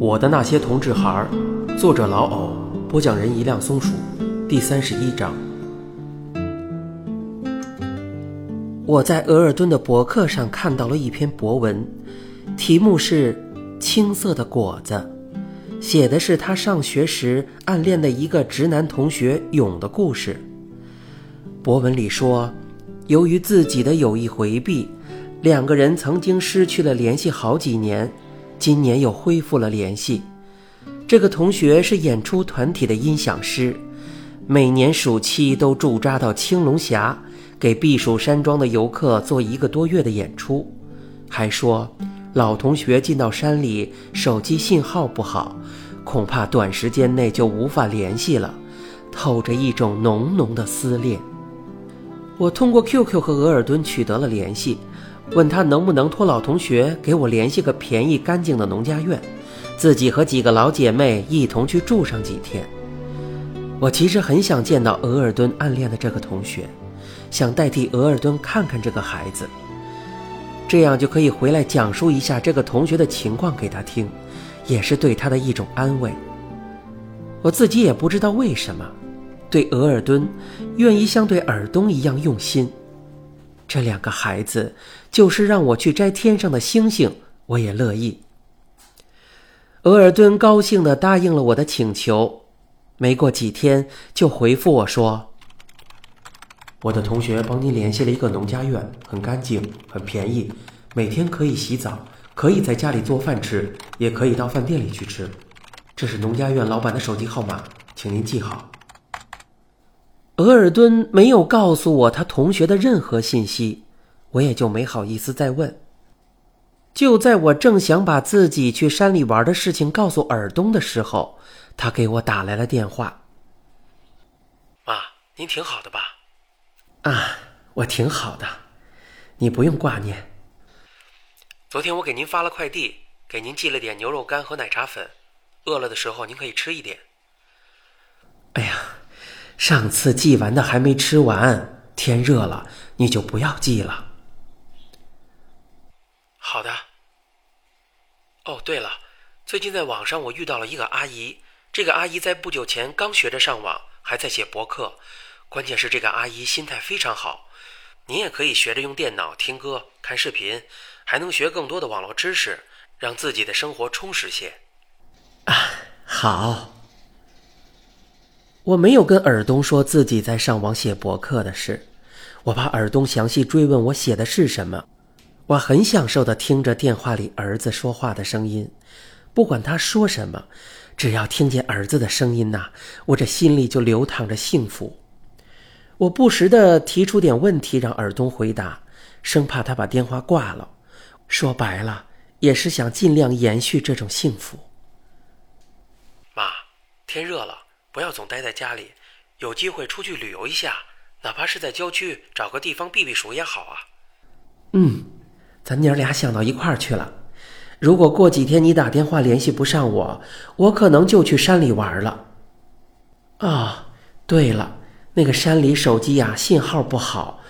我的那些同志孩儿，作者老藕，播讲人一辆松鼠，第三十一章。我在额尔敦的博客上看到了一篇博文，题目是《青色的果子》，写的是他上学时暗恋的一个直男同学勇的故事。博文里说，由于自己的有意回避，两个人曾经失去了联系好几年。今年又恢复了联系。这个同学是演出团体的音响师，每年暑期都驻扎到青龙峡，给避暑山庄的游客做一个多月的演出。还说，老同学进到山里，手机信号不好，恐怕短时间内就无法联系了，透着一种浓浓的思念。我通过 QQ 和额尔敦取得了联系。问他能不能托老同学给我联系个便宜干净的农家院，自己和几个老姐妹一同去住上几天。我其实很想见到额尔敦暗恋的这个同学，想代替额尔敦看看这个孩子，这样就可以回来讲述一下这个同学的情况给他听，也是对他的一种安慰。我自己也不知道为什么，对额尔敦愿意像对尔东一样用心。这两个孩子，就是让我去摘天上的星星，我也乐意。额尔敦高兴地答应了我的请求，没过几天就回复我说：“我的同学帮您联系了一个农家院，很干净，很便宜，每天可以洗澡，可以在家里做饭吃，也可以到饭店里去吃。这是农家院老板的手机号码，请您记好。”额尔敦没有告诉我他同学的任何信息，我也就没好意思再问。就在我正想把自己去山里玩的事情告诉尔东的时候，他给我打来了电话。妈，您挺好的吧？啊，我挺好的，你不用挂念。昨天我给您发了快递，给您寄了点牛肉干和奶茶粉，饿了的时候您可以吃一点。哎呀。上次寄完的还没吃完，天热了，你就不要寄了。好的。哦，对了，最近在网上我遇到了一个阿姨，这个阿姨在不久前刚学着上网，还在写博客，关键是这个阿姨心态非常好。您也可以学着用电脑听歌、看视频，还能学更多的网络知识，让自己的生活充实些。啊，好。我没有跟尔东说自己在上网写博客的事，我怕尔东详细追问我写的是什么。我很享受的听着电话里儿子说话的声音，不管他说什么，只要听见儿子的声音呐，我这心里就流淌着幸福。我不时的提出点问题让尔东回答，生怕他把电话挂了。说白了，也是想尽量延续这种幸福。妈，天热了。不要总待在家里，有机会出去旅游一下，哪怕是在郊区找个地方避避暑也好啊。嗯，咱娘俩想到一块儿去了。如果过几天你打电话联系不上我，我可能就去山里玩了。啊，对了，那个山里手机呀信号不好，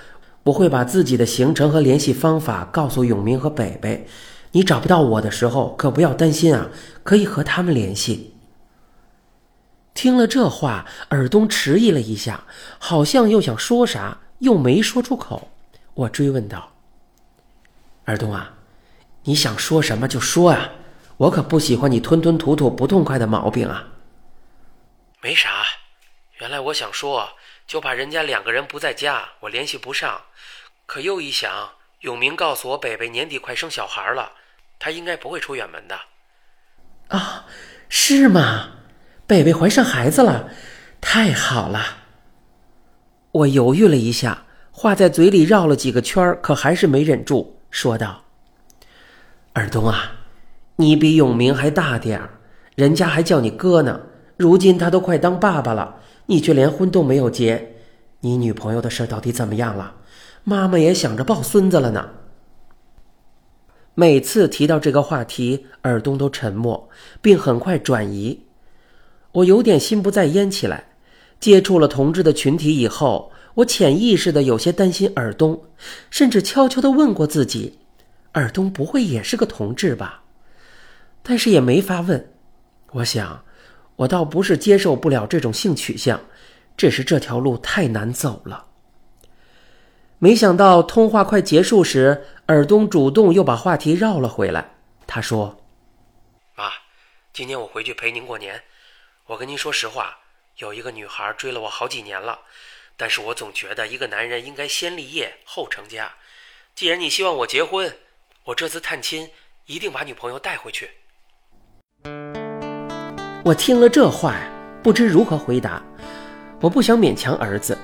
我会把自己的行程和联系方法告诉永明和北北。你找不到我的时候，可不要担心啊，可以和他们联系。听了这话，尔东迟疑了一下，好像又想说啥，又没说出口。我追问道：“尔东啊，你想说什么就说啊，我可不喜欢你吞吞吐吐、不痛快的毛病啊。”没啥，原来我想说，就怕人家两个人不在家，我联系不上。可又一想，永明告诉我，北北年底快生小孩了，他应该不会出远门的。啊，是吗？贝贝怀上孩子了，太好了！我犹豫了一下，话在嘴里绕了几个圈可还是没忍住，说道：“尔东啊，你比永明还大点儿，人家还叫你哥呢。如今他都快当爸爸了，你却连婚都没有结。你女朋友的事到底怎么样了？妈妈也想着抱孙子了呢。”每次提到这个话题，尔东都沉默，并很快转移。我有点心不在焉起来。接触了同志的群体以后，我潜意识的有些担心尔东，甚至悄悄的问过自己：尔东不会也是个同志吧？但是也没法问，我想，我倒不是接受不了这种性取向，只是这条路太难走了。没想到通话快结束时，尔东主动又把话题绕了回来。他说：“妈，今年我回去陪您过年。我跟您说实话，有一个女孩追了我好几年了，但是我总觉得一个男人应该先立业后成家。既然你希望我结婚，我这次探亲一定把女朋友带回去。”我听了这话，不知如何回答。我不想勉强儿子。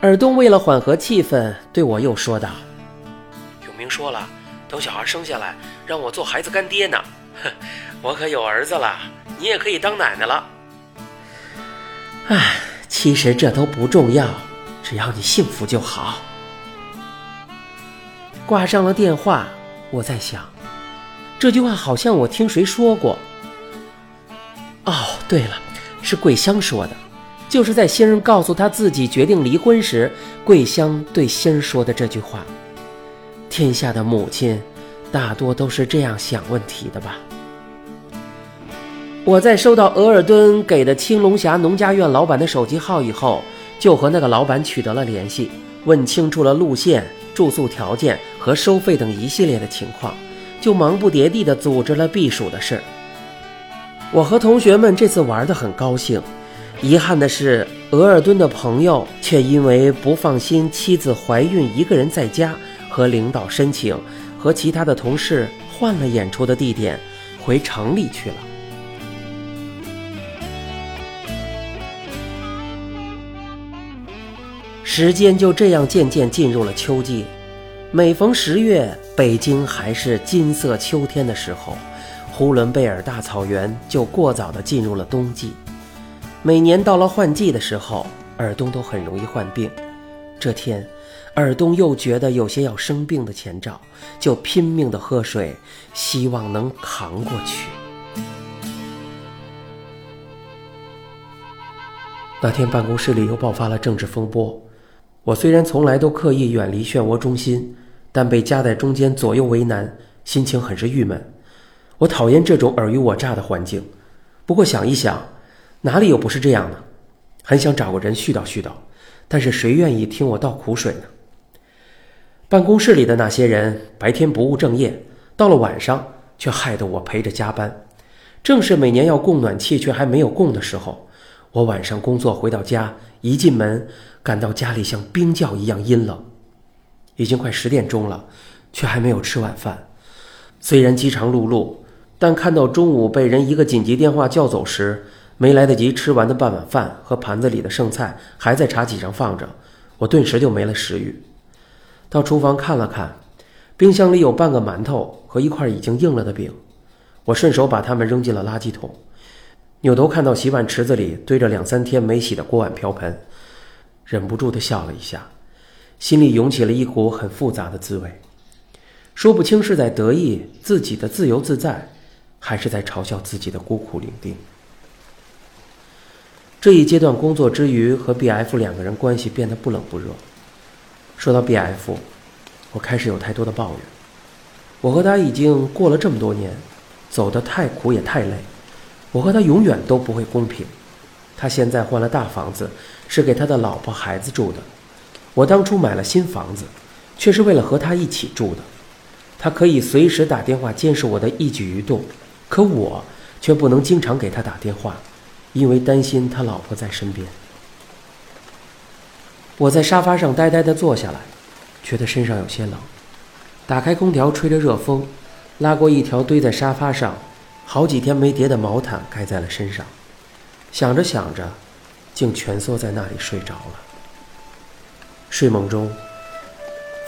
尔东为了缓和气氛，对我又说道：“永明说了，等小孩生下来，让我做孩子干爹呢。哼，我可有儿子了，你也可以当奶奶了。”其实这都不重要，只要你幸福就好。挂上了电话，我在想，这句话好像我听谁说过。哦，对了，是桂香说的。就是在欣儿告诉他自己决定离婚时，桂香对欣儿说的这句话。天下的母亲，大多都是这样想问题的吧。我在收到额尔敦给的青龙峡农家院老板的手机号以后，就和那个老板取得了联系，问清楚了路线、住宿条件和收费等一系列的情况，就忙不迭地地组织了避暑的事。我和同学们这次玩得很高兴。遗憾的是，额尔敦的朋友却因为不放心妻子怀孕一个人在家，和领导申请和其他的同事换了演出的地点，回城里去了。时间就这样渐渐进入了秋季，每逢十月，北京还是金色秋天的时候，呼伦贝尔大草原就过早的进入了冬季。每年到了换季的时候，尔东都很容易患病。这天，尔东又觉得有些要生病的前兆，就拼命的喝水，希望能扛过去。那天办公室里又爆发了政治风波。我虽然从来都刻意远离漩涡中心，但被夹在中间左右为难，心情很是郁闷。我讨厌这种尔虞我诈的环境。不过想一想。哪里有不是这样的？很想找个人絮叨絮叨，但是谁愿意听我倒苦水呢？办公室里的那些人白天不务正业，到了晚上却害得我陪着加班。正是每年要供暖气却还没有供的时候，我晚上工作回到家，一进门感到家里像冰窖一样阴冷。已经快十点钟了，却还没有吃晚饭。虽然饥肠辘辘，但看到中午被人一个紧急电话叫走时，没来得及吃完的半碗饭和盘子里的剩菜还在茶几上放着，我顿时就没了食欲。到厨房看了看，冰箱里有半个馒头和一块已经硬了的饼，我顺手把它们扔进了垃圾桶。扭头看到洗碗池子里堆着两三天没洗的锅碗瓢盆，忍不住地笑了一下，心里涌起了一股很复杂的滋味，说不清是在得意自己的自由自在，还是在嘲笑自己的孤苦伶仃。这一阶段工作之余，和 B.F 两个人关系变得不冷不热。说到 B.F，我开始有太多的抱怨。我和他已经过了这么多年，走得太苦也太累。我和他永远都不会公平。他现在换了大房子，是给他的老婆孩子住的。我当初买了新房子，却是为了和他一起住的。他可以随时打电话监视我的一举一动，可我却不能经常给他打电话。因为担心他老婆在身边，我在沙发上呆呆地坐下来，觉得身上有些冷。打开空调，吹着热风，拉过一条堆在沙发上好几天没叠的毛毯盖在了身上。想着想着，竟蜷缩在那里睡着了。睡梦中，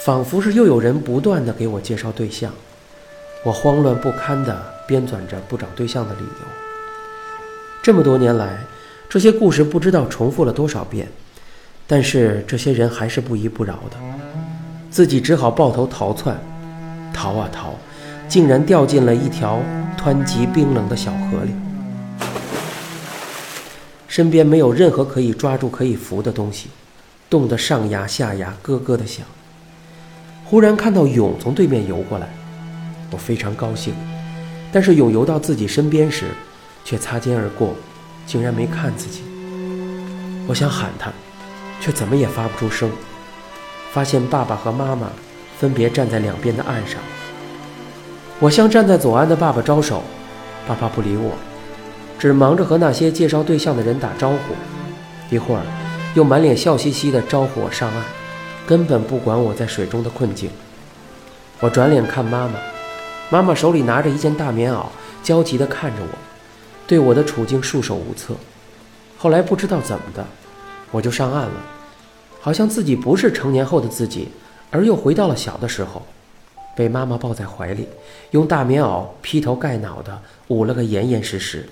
仿佛是又有人不断地给我介绍对象，我慌乱不堪地编纂着不找对象的理由。这么多年来，这些故事不知道重复了多少遍，但是这些人还是不依不饶的，自己只好抱头逃窜，逃啊逃，竟然掉进了一条湍急冰冷的小河里，身边没有任何可以抓住、可以扶的东西，冻得上牙下牙咯咯的响。忽然看到勇从对面游过来，我非常高兴，但是勇游到自己身边时。却擦肩而过，竟然没看自己。我想喊他，却怎么也发不出声。发现爸爸和妈妈分别站在两边的岸上。我向站在左岸的爸爸招手，爸爸不理我，只忙着和那些介绍对象的人打招呼。一会儿，又满脸笑嘻嘻地招呼我上岸，根本不管我在水中的困境。我转脸看妈妈，妈妈手里拿着一件大棉袄，焦急地看着我，对我的处境束手无策。后来不知道怎么的，我就上岸了，好像自己不是成年后的自己，而又回到了小的时候，被妈妈抱在怀里，用大棉袄劈头盖脑的捂了个严严实实，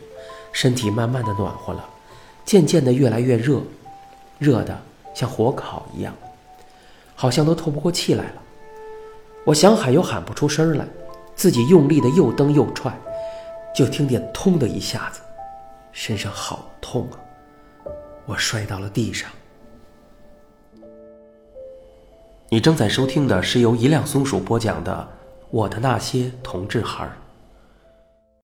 身体慢慢的暖和了，渐渐的越来越热，热的像火烤一样，好像都透不过气来了。我想喊又喊不出声来，自己用力的又蹬又踹，就听见“通”的一下子，身上好痛啊！我摔到了地上。你正在收听的是由一辆松鼠播讲的《我的那些同志孩儿》。